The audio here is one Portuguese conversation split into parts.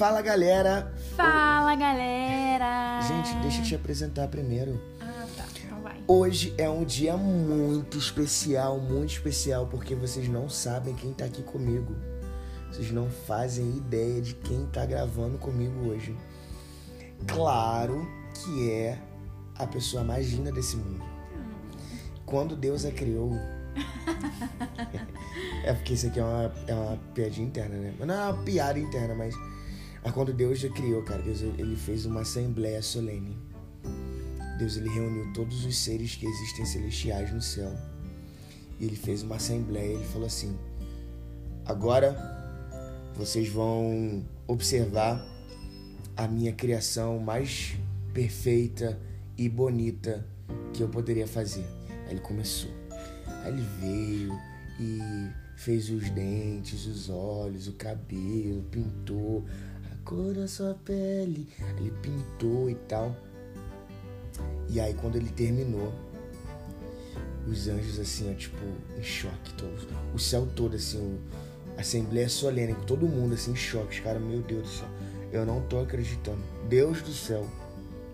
Fala galera! Fala galera! Gente, deixa eu te apresentar primeiro. Ah, tá. Então vai. Hoje é um dia muito especial, muito especial, porque vocês não sabem quem tá aqui comigo. Vocês não fazem ideia de quem tá gravando comigo hoje. Claro que é a pessoa mais linda desse mundo. Quando Deus a criou. é porque isso aqui é uma, é uma piadinha interna, né? Não é uma piada interna, mas. Mas quando Deus criou, cara, Deus ele fez uma assembleia solene. Deus ele reuniu todos os seres que existem celestiais no céu. E ele fez uma assembleia, ele falou assim: "Agora vocês vão observar a minha criação mais perfeita e bonita que eu poderia fazer". Aí ele começou. Aí ele veio e fez os dentes, os olhos, o cabelo, pintou cor da sua pele. Ele pintou e tal. E aí quando ele terminou, os anjos assim, ó, tipo, em choque, todos. O céu todo assim, o, a assembleia solene, com todo mundo assim em choque. Os caras, meu Deus do céu, eu não tô acreditando. Deus do céu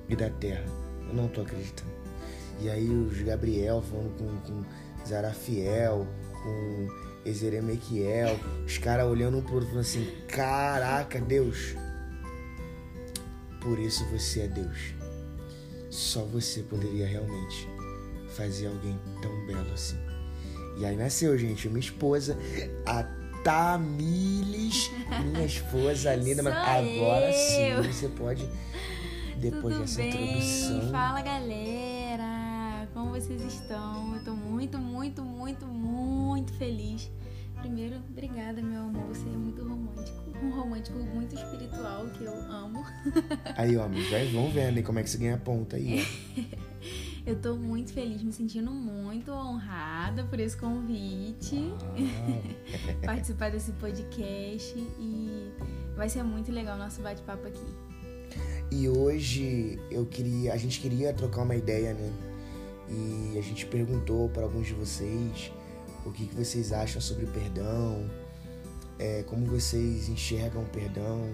e da terra, eu não tô acreditando. E aí os Gabriel falando com, com Zarafiel, com Ezeremequiel, os caras olhando um pro outro falando assim, caraca, Deus, por isso você é Deus. Só você poderia realmente fazer alguém tão belo assim. E aí nasceu, gente, minha esposa, a Tamiles, minha esposa linda, mas agora eu. sim você pode, depois Tudo dessa bem? introdução. Fala galera! Como vocês estão? Eu tô muito, muito, muito, muito feliz. Primeiro, obrigada, meu amor. Você é muito romântico. Um romântico muito espiritual que eu amo. Aí, ó, vai, vão vendo aí como é que você ganha ponta aí, ó. Eu tô muito feliz, me sentindo muito honrada por esse convite. Ah, participar desse podcast e vai ser muito legal o nosso bate-papo aqui. E hoje eu queria, a gente queria trocar uma ideia, né? E a gente perguntou para alguns de vocês o que, que vocês acham sobre o perdão, é, como vocês enxergam o perdão.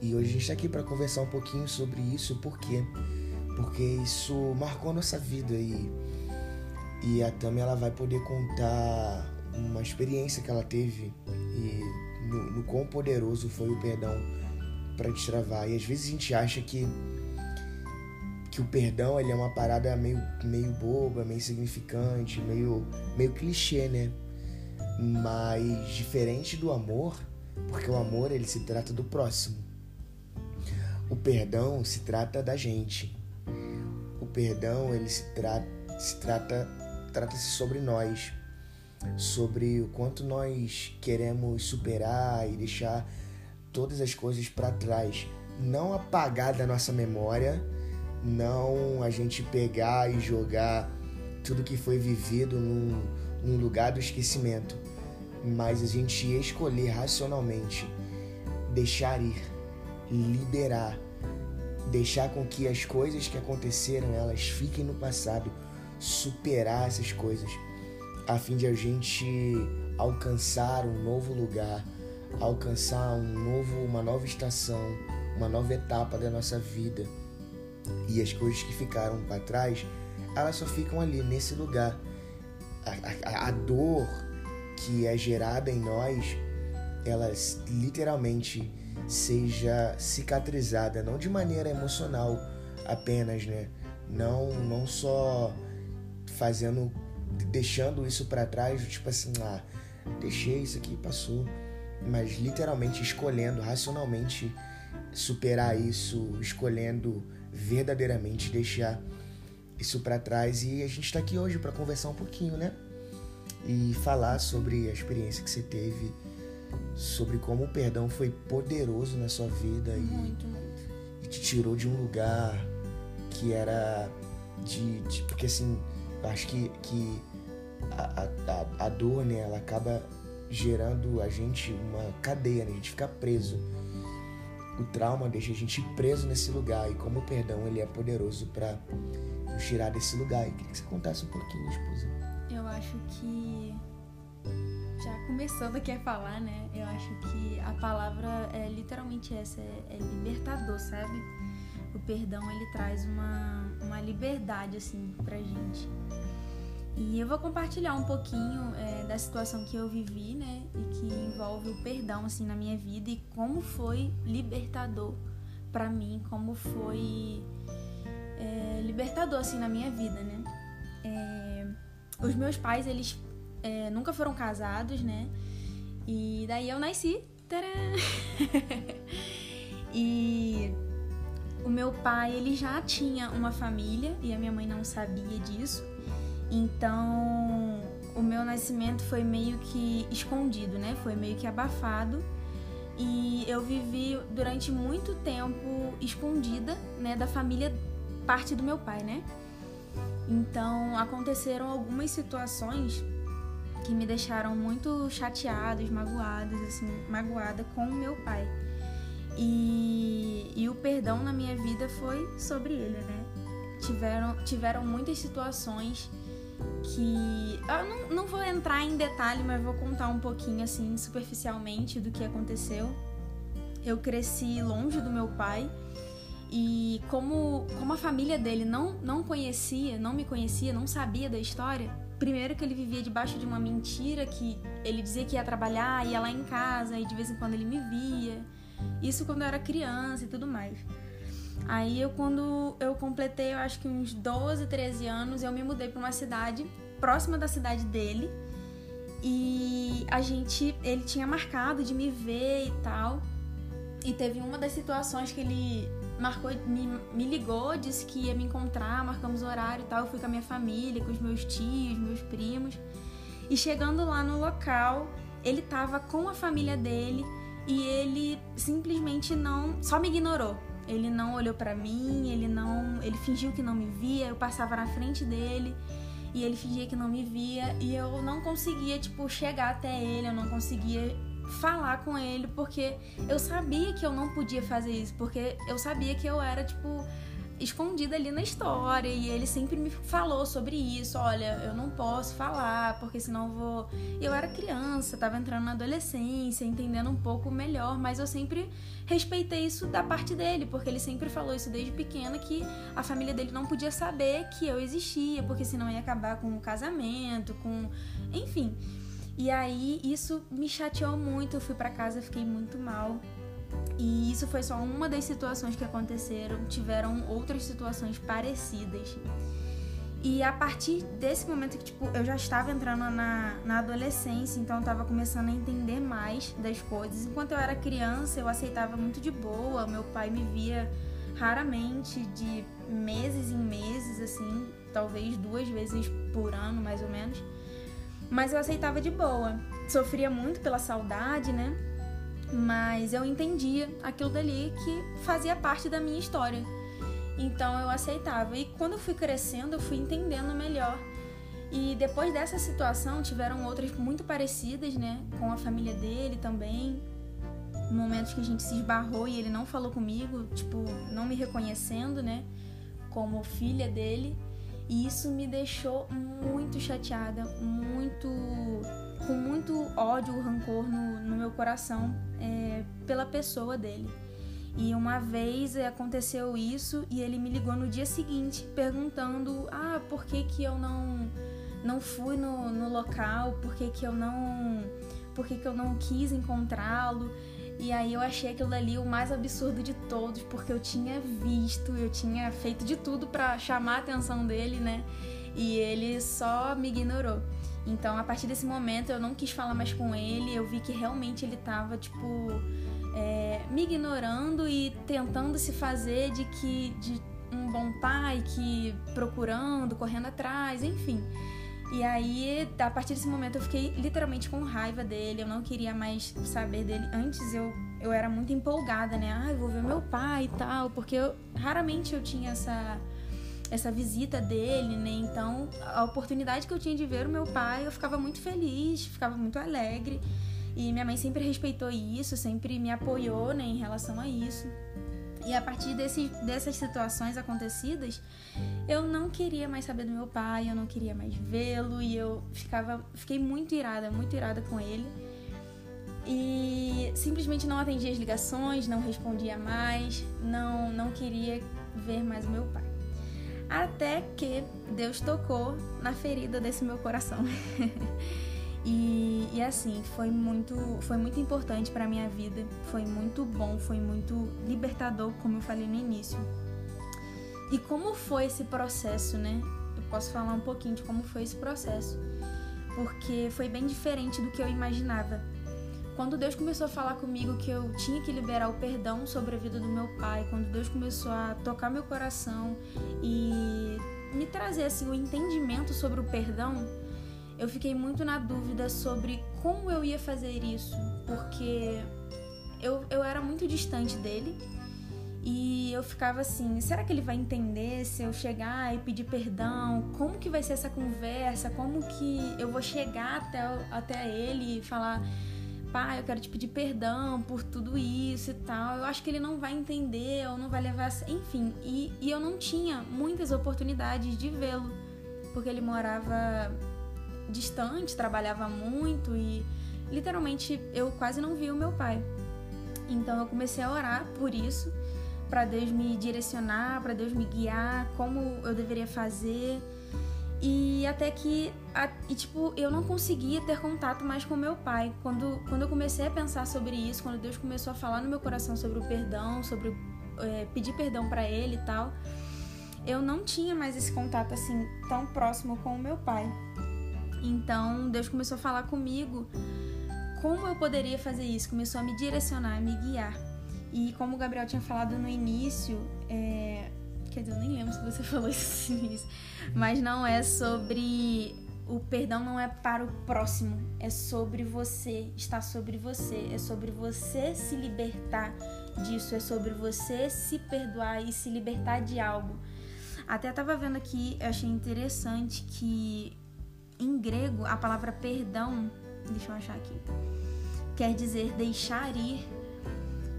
E hoje a gente está aqui para conversar um pouquinho sobre isso, por quê? Porque isso marcou nossa vida e, e a Tami ela vai poder contar uma experiência que ela teve e no, no quão poderoso foi o perdão para destravar. E às vezes a gente acha que que o perdão ele é uma parada meio, meio boba, meio significante, meio, meio clichê, né? Mas diferente do amor, porque o amor ele se trata do próximo. O perdão se trata da gente. O perdão ele se, tra se trata trata-se sobre nós, sobre o quanto nós queremos superar e deixar todas as coisas para trás, não apagar da nossa memória, não a gente pegar e jogar tudo que foi vivido num, num lugar do esquecimento, mas a gente escolher racionalmente deixar ir, liberar, deixar com que as coisas que aconteceram elas fiquem no passado, superar essas coisas, a fim de a gente alcançar um novo lugar, alcançar um novo, uma nova estação, uma nova etapa da nossa vida. E as coisas que ficaram para trás, elas só ficam ali nesse lugar. A, a, a dor que é gerada em nós, ela literalmente seja cicatrizada, não de maneira emocional apenas, né? Não, não só fazendo, deixando isso para trás, tipo assim, ah, deixei isso aqui, passou, mas literalmente escolhendo, racionalmente superar isso, escolhendo verdadeiramente deixar isso para trás e a gente está aqui hoje para conversar um pouquinho, né? E falar sobre a experiência que você teve, sobre como o perdão foi poderoso na sua vida e, Muito, muito. e te tirou de um lugar que era de, de porque assim, eu acho que, que a, a, a dor, né, ela acaba gerando a gente uma cadeia, né? A gente fica preso. O trauma deixa a gente preso nesse lugar e como o perdão ele é poderoso para nos tirar desse lugar. E queria que você contasse um pouquinho, esposa. Eu acho que já começando aqui a falar, né? Eu acho que a palavra é literalmente essa, é, é libertador, sabe? O perdão, ele traz uma, uma liberdade, assim, pra gente. E eu vou compartilhar um pouquinho é, da situação que eu vivi, né? E envolve o perdão, assim, na minha vida e como foi libertador para mim, como foi é, libertador, assim, na minha vida, né? É, os meus pais, eles é, nunca foram casados, né? E daí eu nasci. e o meu pai, ele já tinha uma família e a minha mãe não sabia disso. Então, o meu nascimento foi meio que escondido, né? Foi meio que abafado. E eu vivi durante muito tempo escondida, né, da família parte do meu pai, né? Então, aconteceram algumas situações que me deixaram muito chateados, magoados, assim, magoada com o meu pai. E, e o perdão na minha vida foi sobre ele, né? Tiveram, tiveram muitas situações que. Eu não, não vou entrar em detalhe, mas vou contar um pouquinho, assim, superficialmente do que aconteceu. Eu cresci longe do meu pai. E como, como a família dele não, não conhecia, não me conhecia, não sabia da história, primeiro que ele vivia debaixo de uma mentira que ele dizia que ia trabalhar, ia lá em casa e de vez em quando ele me via. Isso quando eu era criança e tudo mais. Aí eu quando eu completei, eu acho que uns 12, 13 anos, eu me mudei para uma cidade próxima da cidade dele. E a gente, ele tinha marcado de me ver e tal. E teve uma das situações que ele marcou, me, me ligou, disse que ia me encontrar, marcamos horário e tal. Eu fui com a minha família, com os meus tios, meus primos. E chegando lá no local, ele tava com a família dele e ele simplesmente não, só me ignorou. Ele não olhou para mim, ele não, ele fingiu que não me via. Eu passava na frente dele e ele fingia que não me via e eu não conseguia tipo chegar até ele, eu não conseguia falar com ele porque eu sabia que eu não podia fazer isso, porque eu sabia que eu era tipo escondida ali na história e ele sempre me falou sobre isso. Olha, eu não posso falar porque senão eu vou. Eu era criança, tava entrando na adolescência, entendendo um pouco melhor, mas eu sempre respeitei isso da parte dele, porque ele sempre falou isso desde pequena que a família dele não podia saber que eu existia, porque senão ia acabar com o casamento, com. Enfim. E aí isso me chateou muito, eu fui para casa, fiquei muito mal. E isso foi só uma das situações que aconteceram, tiveram outras situações parecidas. E a partir desse momento que, tipo, eu já estava entrando na, na adolescência, então eu estava começando a entender mais das coisas. Enquanto eu era criança, eu aceitava muito de boa, meu pai me via raramente, de meses em meses, assim, talvez duas vezes por ano, mais ou menos. Mas eu aceitava de boa. Sofria muito pela saudade, né? Mas eu entendia aquilo dali que fazia parte da minha história. Então eu aceitava. E quando eu fui crescendo, eu fui entendendo melhor. E depois dessa situação, tiveram outras muito parecidas, né? Com a família dele também. Momentos que a gente se esbarrou e ele não falou comigo, tipo, não me reconhecendo, né? Como filha dele. E isso me deixou muito chateada, muito com muito ódio, rancor no, no meu coração é, pela pessoa dele. E uma vez aconteceu isso e ele me ligou no dia seguinte perguntando: "Ah, por que que eu não não fui no, no local? Por que que eu não por que que eu não quis encontrá-lo?" E aí eu achei aquilo ali o mais absurdo de todos, porque eu tinha visto, eu tinha feito de tudo para chamar a atenção dele, né? E ele só me ignorou. Então, a partir desse momento, eu não quis falar mais com ele. Eu vi que realmente ele tava, tipo, é, me ignorando e tentando se fazer de que de um bom pai, que procurando, correndo atrás, enfim. E aí, a partir desse momento, eu fiquei literalmente com raiva dele. Eu não queria mais saber dele. Antes eu, eu era muito empolgada, né? Ah, eu vou ver meu pai e tal, porque eu, raramente eu tinha essa essa visita dele, né? Então, a oportunidade que eu tinha de ver o meu pai, eu ficava muito feliz, ficava muito alegre. E minha mãe sempre respeitou isso, sempre me apoiou, né, em relação a isso. E a partir desse, dessas situações acontecidas, eu não queria mais saber do meu pai, eu não queria mais vê-lo e eu ficava, fiquei muito irada, muito irada com ele. E simplesmente não atendia as ligações, não respondia mais, não, não queria ver mais o meu pai. Até que Deus tocou na ferida desse meu coração. E, e, assim, foi muito, foi muito importante para minha vida, foi muito bom, foi muito libertador, como eu falei no início. E como foi esse processo, né? Eu posso falar um pouquinho de como foi esse processo, porque foi bem diferente do que eu imaginava. Quando Deus começou a falar comigo que eu tinha que liberar o perdão sobre a vida do meu pai, quando Deus começou a tocar meu coração e me trazer assim o entendimento sobre o perdão, eu fiquei muito na dúvida sobre como eu ia fazer isso, porque eu, eu era muito distante dele e eu ficava assim: será que ele vai entender se eu chegar e pedir perdão? Como que vai ser essa conversa? Como que eu vou chegar até, até ele e falar. Pai, eu quero te pedir perdão por tudo isso e tal. Eu acho que ele não vai entender ou não vai levar. Enfim, e, e eu não tinha muitas oportunidades de vê-lo, porque ele morava distante, trabalhava muito e literalmente eu quase não via o meu pai. Então eu comecei a orar por isso, para Deus me direcionar, para Deus me guiar, como eu deveria fazer. E até que, a, e, tipo, eu não conseguia ter contato mais com meu pai. Quando, quando eu comecei a pensar sobre isso, quando Deus começou a falar no meu coração sobre o perdão, sobre é, pedir perdão para Ele e tal, eu não tinha mais esse contato assim tão próximo com o meu pai. Então Deus começou a falar comigo como eu poderia fazer isso, começou a me direcionar, a me guiar. E como o Gabriel tinha falado no início, é... quer dizer, eu nem lembro se você falou isso no início, mas não é sobre. O perdão não é para o próximo, é sobre você, está sobre você, é sobre você se libertar disso, é sobre você se perdoar e se libertar de algo. Até estava vendo aqui, eu achei interessante que em grego, a palavra perdão, deixa eu achar aqui, quer dizer deixar ir,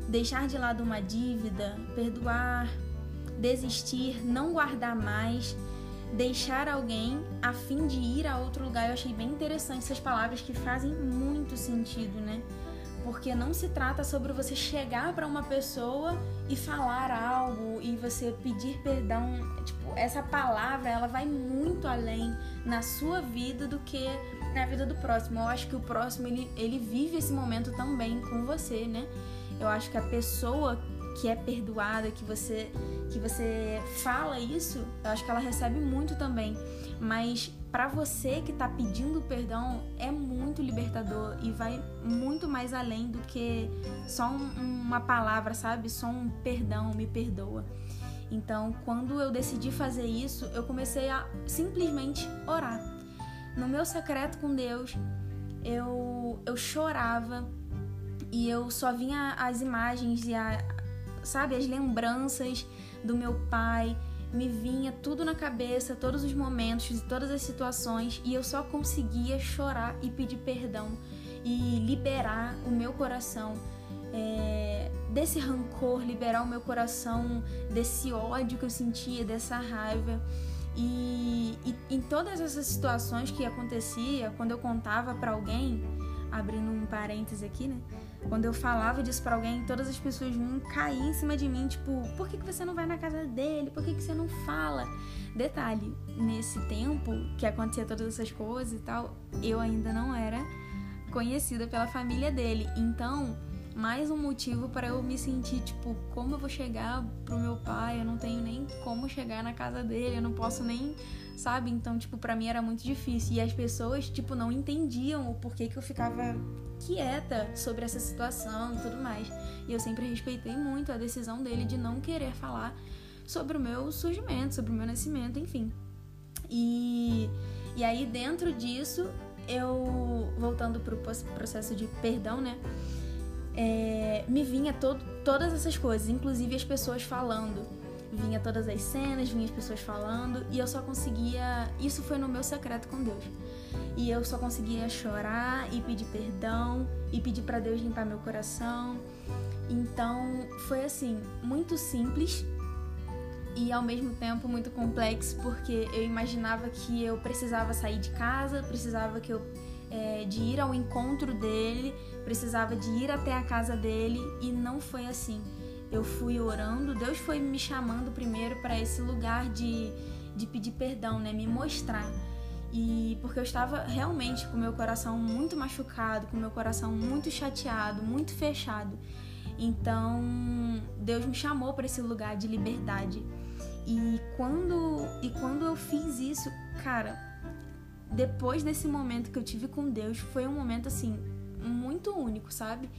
deixar de lado uma dívida, perdoar, desistir, não guardar mais, deixar alguém a fim de ir a outro lugar. Eu achei bem interessante essas palavras que fazem muito sentido, né? Porque não se trata sobre você chegar para uma pessoa e falar algo e você pedir perdão. Tipo, essa palavra, ela vai muito além na sua vida do que na vida do próximo. Eu acho que o próximo, ele, ele vive esse momento também com você, né? Eu acho que a pessoa que é perdoada, que você que você fala isso, eu acho que ela recebe muito também. Mas para você que tá pedindo perdão, é muito libertador e vai muito mais além do que só um, uma palavra, sabe? Só um perdão, me perdoa. Então, quando eu decidi fazer isso, eu comecei a simplesmente orar. No meu secreto com Deus, eu, eu chorava e eu só vinha as imagens e a, sabe, as lembranças do meu pai, me vinha tudo na cabeça, todos os momentos e todas as situações, e eu só conseguia chorar e pedir perdão e liberar o meu coração é, desse rancor, liberar o meu coração desse ódio que eu sentia, dessa raiva. E, e em todas essas situações que acontecia, quando eu contava para alguém, abrindo um parêntese aqui, né? Quando eu falava disso para alguém, todas as pessoas vinham cair em cima de mim, tipo, por que, que você não vai na casa dele? Por que, que você não fala? Detalhe, nesse tempo que acontecia todas essas coisas e tal, eu ainda não era conhecida pela família dele. Então, mais um motivo para eu me sentir, tipo, como eu vou chegar pro meu pai? Eu não tenho nem como chegar na casa dele, eu não posso nem, sabe? Então, tipo, para mim era muito difícil. E as pessoas, tipo, não entendiam o porquê que eu ficava quieta sobre essa situação e tudo mais. E eu sempre respeitei muito a decisão dele de não querer falar sobre o meu surgimento, sobre o meu nascimento, enfim. E, e aí, dentro disso, eu, voltando pro processo de perdão, né? É, me vinha todo, todas essas coisas, inclusive as pessoas falando. Vinha todas as cenas, vinha as pessoas falando, e eu só conseguia. Isso foi no meu secreto com Deus e eu só conseguia chorar e pedir perdão e pedir para Deus limpar meu coração. Então foi assim, muito simples e ao mesmo tempo muito complexo, porque eu imaginava que eu precisava sair de casa, precisava que eu é, de ir ao encontro dele, precisava de ir até a casa dele e não foi assim. Eu fui orando, Deus foi me chamando primeiro para esse lugar de, de pedir perdão, né? Me mostrar. E porque eu estava realmente com meu coração muito machucado, com meu coração muito chateado, muito fechado. Então, Deus me chamou para esse lugar de liberdade. E quando e quando eu fiz isso, cara, depois desse momento que eu tive com Deus, foi um momento assim muito único, sabe?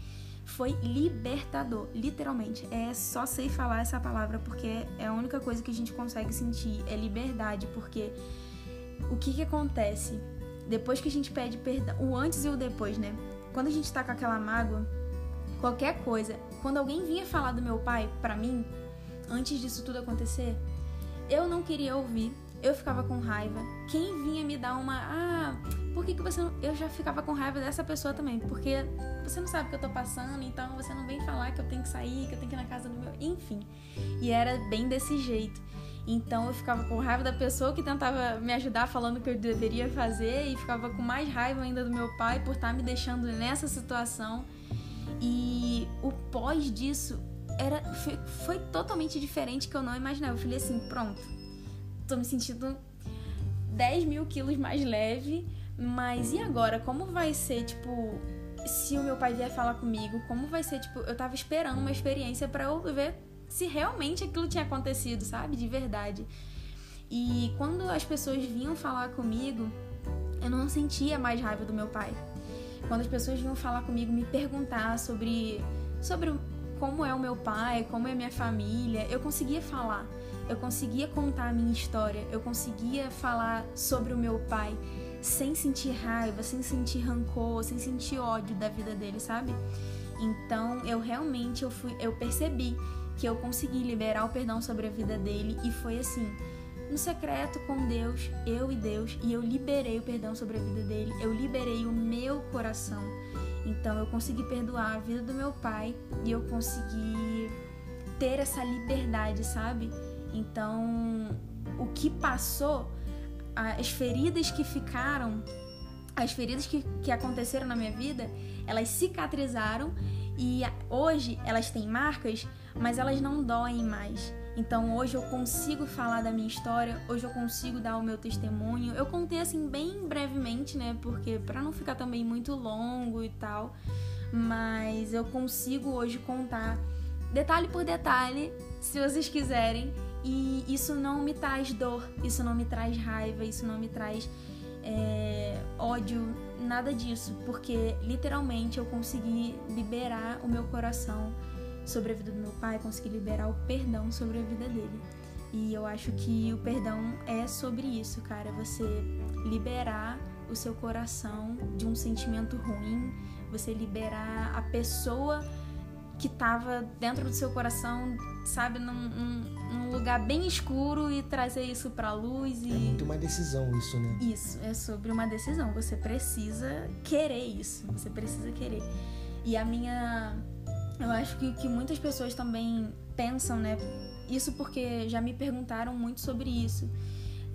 Foi libertador, literalmente. É só sei falar essa palavra porque é a única coisa que a gente consegue sentir, é liberdade, porque o que que acontece? Depois que a gente pede perdão, o antes e o depois, né? Quando a gente tá com aquela mágoa, qualquer coisa, quando alguém vinha falar do meu pai para mim, antes disso tudo acontecer, eu não queria ouvir, eu ficava com raiva. Quem vinha me dar uma. Ah, por que, que você não. Eu já ficava com raiva dessa pessoa também, porque você não sabe o que eu tô passando, então você não vem falar que eu tenho que sair, que eu tenho que ir na casa do meu. Enfim. E era bem desse jeito. Então eu ficava com raiva da pessoa que tentava me ajudar falando o que eu deveria fazer e ficava com mais raiva ainda do meu pai por estar tá me deixando nessa situação. E o pós disso era foi, foi totalmente diferente que eu não imaginava. Eu falei assim, pronto, tô me sentindo 10 mil quilos mais leve, mas e agora? Como vai ser, tipo, se o meu pai vier falar comigo? Como vai ser, tipo, eu tava esperando uma experiência para eu ver se realmente aquilo tinha acontecido, sabe? De verdade. E quando as pessoas vinham falar comigo, eu não sentia mais raiva do meu pai. Quando as pessoas vinham falar comigo, me perguntar sobre, sobre como é o meu pai, como é a minha família, eu conseguia falar. Eu conseguia contar a minha história, eu conseguia falar sobre o meu pai sem sentir raiva, sem sentir rancor, sem sentir ódio da vida dele, sabe? Então, eu realmente eu fui, eu percebi que eu consegui liberar o perdão sobre a vida dele e foi assim, no secreto com Deus, eu e Deus, e eu liberei o perdão sobre a vida dele, eu liberei o meu coração. Então eu consegui perdoar a vida do meu pai e eu consegui ter essa liberdade, sabe? Então, o que passou, as feridas que ficaram, as feridas que, que aconteceram na minha vida, elas cicatrizaram e hoje elas têm marcas, mas elas não doem mais. Então hoje eu consigo falar da minha história, hoje eu consigo dar o meu testemunho. Eu contei assim bem brevemente, né? Porque para não ficar também muito longo e tal, mas eu consigo hoje contar detalhe por detalhe, se vocês quiserem, e isso não me traz dor, isso não me traz raiva, isso não me traz é, ódio, nada disso, porque literalmente eu consegui liberar o meu coração sobre a vida do meu pai, consegui liberar o perdão sobre a vida dele. E eu acho que o perdão é sobre isso, cara. Você liberar o seu coração de um sentimento ruim, você liberar a pessoa que estava dentro do seu coração, sabe, num, num, num, lugar bem escuro e trazer isso pra luz. E... É muito uma decisão isso, né? Isso, é sobre uma decisão. Você precisa querer isso, você precisa querer. E a minha eu acho que, que muitas pessoas também pensam, né? Isso porque já me perguntaram muito sobre isso.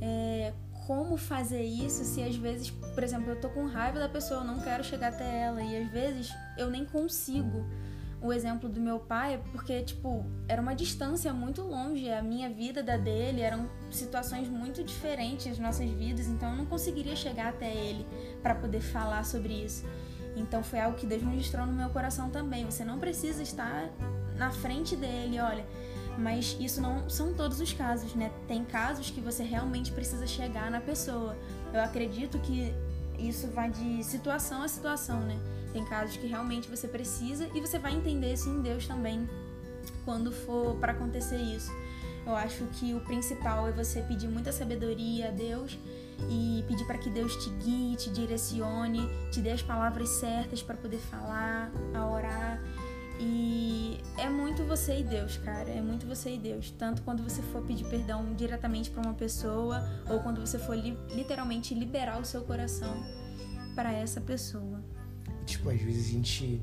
É, como fazer isso se às vezes, por exemplo, eu tô com raiva da pessoa, eu não quero chegar até ela e às vezes eu nem consigo. O exemplo do meu pai, porque tipo, era uma distância muito longe, a minha vida da dele, eram situações muito diferentes as nossas vidas, então eu não conseguiria chegar até ele para poder falar sobre isso. Então foi algo que Deus ministrou no meu coração também. Você não precisa estar na frente dele, olha. Mas isso não são todos os casos, né? Tem casos que você realmente precisa chegar na pessoa. Eu acredito que isso vai de situação a situação, né? Tem casos que realmente você precisa e você vai entender isso em Deus também quando for para acontecer isso. Eu acho que o principal é você pedir muita sabedoria a Deus e pedir para que Deus te guie, te direcione, te dê as palavras certas para poder falar, a orar. E é muito você e Deus, cara. É muito você e Deus. Tanto quando você for pedir perdão diretamente para uma pessoa, ou quando você for li literalmente liberar o seu coração. para essa pessoa. Tipo, às vezes a gente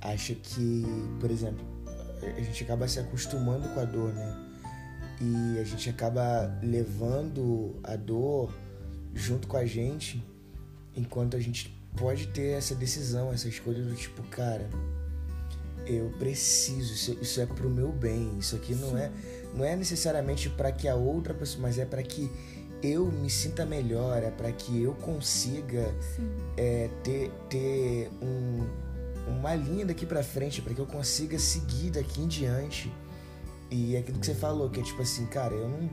acha que, por exemplo, a gente acaba se acostumando com a dor, né? E a gente acaba levando a dor junto com a gente, enquanto a gente pode ter essa decisão, essa escolha do tipo, cara, eu preciso, isso, isso é pro meu bem, isso aqui não é não é necessariamente para que a outra pessoa, mas é para que eu me sinta melhor, é para que eu consiga é, ter, ter um, uma linha daqui para frente, para que eu consiga seguir daqui em diante. E é aquilo que você falou, que é tipo assim, cara, eu não,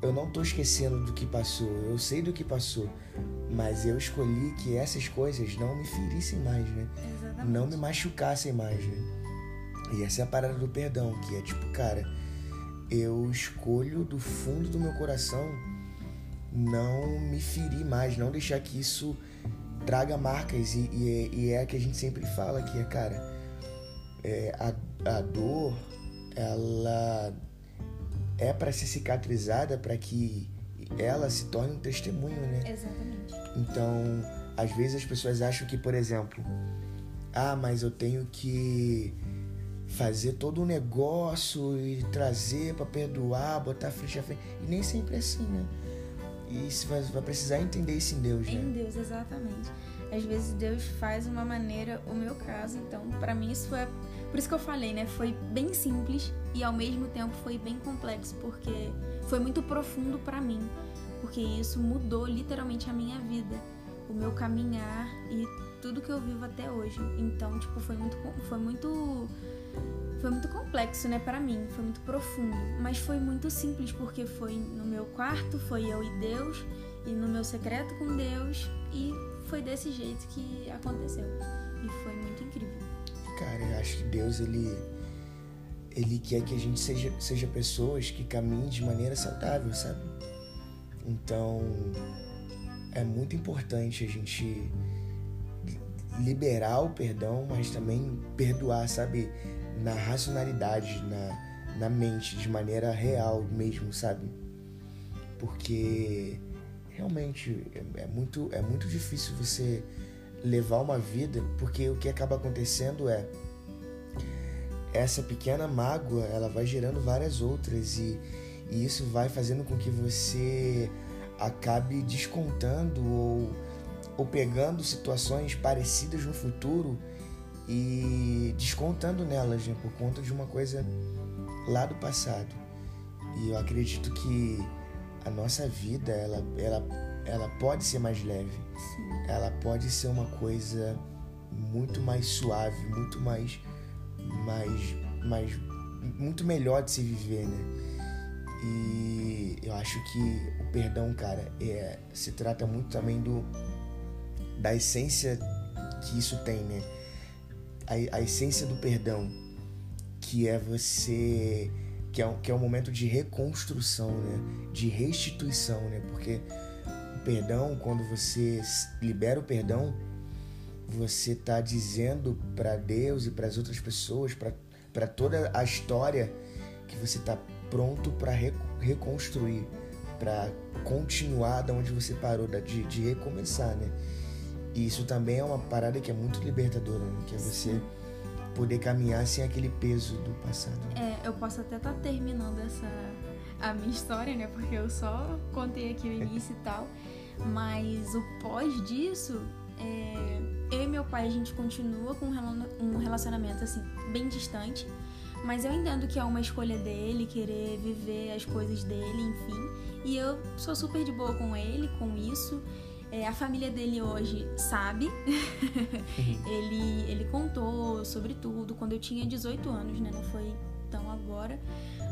eu não tô esquecendo do que passou, eu sei do que passou, mas eu escolhi que essas coisas não me ferissem mais, né? Exatamente. Não me machucassem mais, né? E essa é a parada do perdão, que é tipo, cara, eu escolho do fundo do meu coração não me ferir mais, não deixar que isso traga marcas. E, e, é, e é a que a gente sempre fala que é, cara, é, a, a dor, ela é para ser cicatrizada para que ela se torne um testemunho, né? Exatamente. Então, às vezes as pessoas acham que, por exemplo, ah, mas eu tenho que fazer todo um negócio e trazer para perdoar, botar frente a frente. E nem sempre é assim, né? E você vai, vai precisar entender isso em Deus, né? Em Deus, exatamente. Às vezes Deus faz uma maneira, o meu caso, então, para mim isso foi. Por isso que eu falei, né? Foi bem simples e ao mesmo tempo foi bem complexo, porque foi muito profundo para mim. Porque isso mudou literalmente a minha vida, o meu caminhar e tudo que eu vivo até hoje. Então, tipo, foi muito. Foi muito foi muito complexo, né, para mim, foi muito profundo, mas foi muito simples porque foi no meu quarto, foi eu e Deus e no meu secreto com Deus e foi desse jeito que aconteceu. E foi muito incrível. Cara, eu acho que Deus ele ele quer que a gente seja seja pessoas que caminhem de maneira saudável, sabe? Então, é muito importante a gente liberar o perdão, mas também perdoar, sabe? Na racionalidade, na, na mente, de maneira real mesmo, sabe? Porque realmente é, é muito, é muito difícil você levar uma vida, porque o que acaba acontecendo é essa pequena mágoa, ela vai gerando várias outras e, e isso vai fazendo com que você acabe descontando ou, ou pegando situações parecidas no futuro e descontando nelas, né, por conta de uma coisa lá do passado. E eu acredito que a nossa vida, ela, ela, ela pode ser mais leve. Sim. Ela pode ser uma coisa muito mais suave, muito mais, mais, mais, muito melhor de se viver, né? E eu acho que o perdão, cara, é, se trata muito também do da essência que isso tem, né? A, a essência do perdão, que é você que é, que é um momento de reconstrução, né? De restituição, né? Porque o perdão, quando você libera o perdão, você está dizendo para Deus e para as outras pessoas, para toda a história, que você está pronto para re, reconstruir, para continuar da onde você parou, de, de recomeçar, né? E isso também é uma parada que é muito libertadora, né? que é você poder caminhar sem aquele peso do passado. É, eu posso até estar tá terminando essa a minha história, né? Porque eu só contei aqui o início e tal. Mas o pós disso, é, eu e meu pai a gente continua com um relacionamento assim bem distante. Mas eu entendo que é uma escolha dele, querer viver as coisas dele, enfim. E eu sou super de boa com ele, com isso. É, a família dele hoje sabe. Uhum. ele, ele contou sobre tudo quando eu tinha 18 anos, né? Não foi tão agora.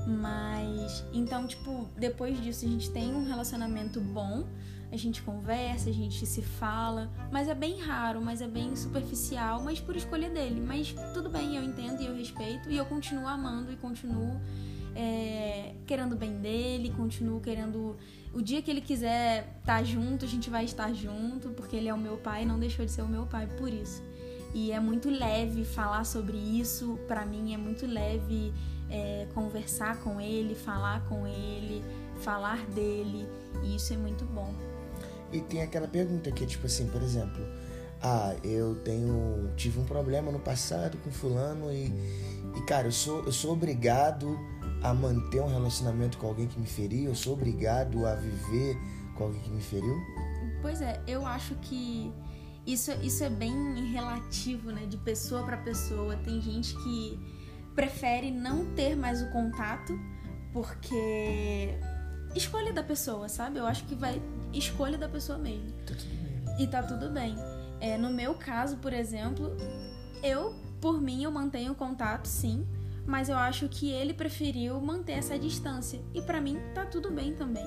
Mas então, tipo, depois disso a gente tem um relacionamento bom, a gente conversa, a gente se fala, mas é bem raro, mas é bem superficial, mas por escolha dele. Mas tudo bem, eu entendo e eu respeito e eu continuo amando e continuo é, querendo o bem dele, continuo querendo o dia que ele quiser estar tá junto, a gente vai estar junto, porque ele é o meu pai, não deixou de ser o meu pai por isso. E é muito leve falar sobre isso, para mim é muito leve é, conversar com ele, falar com ele, falar dele, e isso é muito bom. e tem aquela pergunta que é tipo assim, por exemplo, ah, eu tenho tive um problema no passado com fulano e, e cara, eu sou eu sou obrigado a manter um relacionamento com alguém que me feriu, eu sou obrigado a viver com alguém que me feriu? Pois é, eu acho que isso, isso é bem relativo, né, de pessoa para pessoa. Tem gente que prefere não ter mais o contato porque escolha da pessoa, sabe? Eu acho que vai escolha da pessoa mesmo. Tá tudo bem. E tá tudo bem. É, no meu caso, por exemplo, eu, por mim, eu mantenho contato, sim, mas eu acho que ele preferiu manter essa distância. E para mim tá tudo bem também.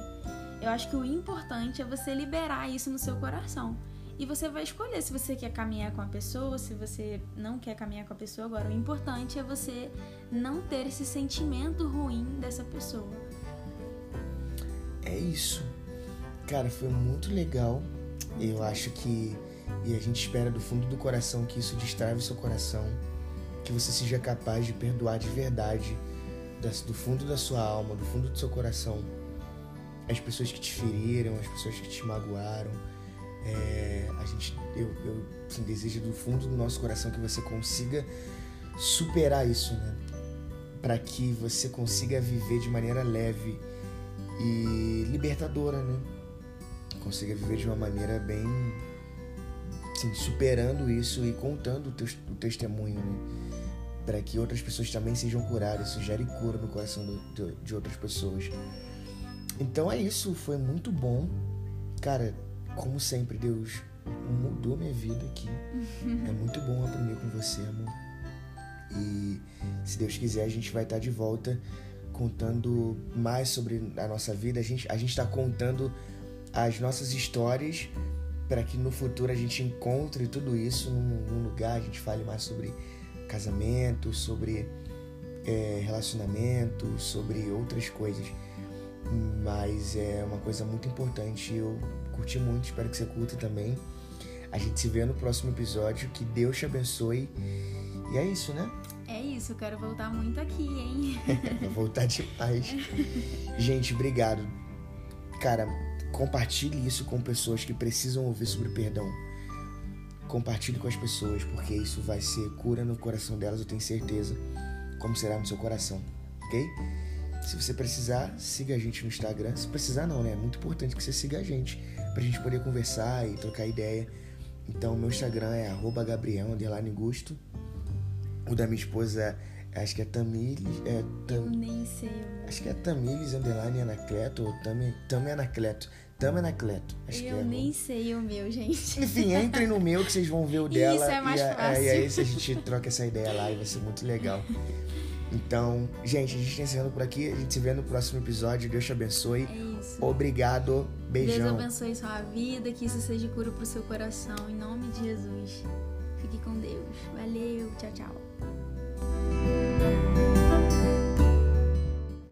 Eu acho que o importante é você liberar isso no seu coração. E você vai escolher se você quer caminhar com a pessoa, se você não quer caminhar com a pessoa. Agora, o importante é você não ter esse sentimento ruim dessa pessoa. É isso. Cara, foi muito legal. Eu acho que. E a gente espera do fundo do coração que isso destrave o seu coração. Que você seja capaz de perdoar de verdade, do fundo da sua alma, do fundo do seu coração, as pessoas que te feriram, as pessoas que te magoaram. É, a gente, eu, eu assim, desejo do fundo do nosso coração que você consiga superar isso, né? Para que você consiga viver de maneira leve e libertadora, né? Consiga viver de uma maneira bem assim, superando isso e contando o, teu, o testemunho, né? Para que outras pessoas também sejam curadas, isso gere cura no coração do, de, de outras pessoas. Então é isso, foi muito bom. Cara, como sempre, Deus mudou minha vida aqui. É muito bom aprender com você, amor. E se Deus quiser, a gente vai estar de volta contando mais sobre a nossa vida. A gente a está contando as nossas histórias para que no futuro a gente encontre tudo isso num, num lugar, a gente fale mais sobre casamento, sobre é, relacionamento, sobre outras coisas. Mas é uma coisa muito importante. Eu curti muito, espero que você curta também. A gente se vê no próximo episódio. Que Deus te abençoe. E é isso, né? É isso, eu quero voltar muito aqui, hein? Vou voltar demais. gente, obrigado. Cara, compartilhe isso com pessoas que precisam ouvir sobre perdão. Compartilhe com as pessoas, porque isso vai ser cura no coração delas, eu tenho certeza, como será no seu coração, ok? Se você precisar, siga a gente no Instagram. Se precisar, não, né? É muito importante que você siga a gente pra gente poder conversar e trocar ideia. Então, meu Instagram é Gabriel Gusto. O da minha esposa acho que é Tamiles. É, tam, nem sei. Acho que é Tamiles Underline Anacleto ou Tami, Tami Anacleto. Tami Anacleto. Acho eu que é, nem sei o meu, gente. Enfim, entrem no meu que vocês vão ver o dela. Isso é mais e, fácil. e aí a gente troca essa ideia lá e vai ser muito legal. Então, gente, a gente está encerrando por aqui. A gente se vê no próximo episódio. Deus te abençoe. É isso. Obrigado. Beijão. Deus abençoe sua vida, que isso seja cura pro seu coração. Em nome de Jesus. Fique com Deus. Valeu. Tchau, tchau.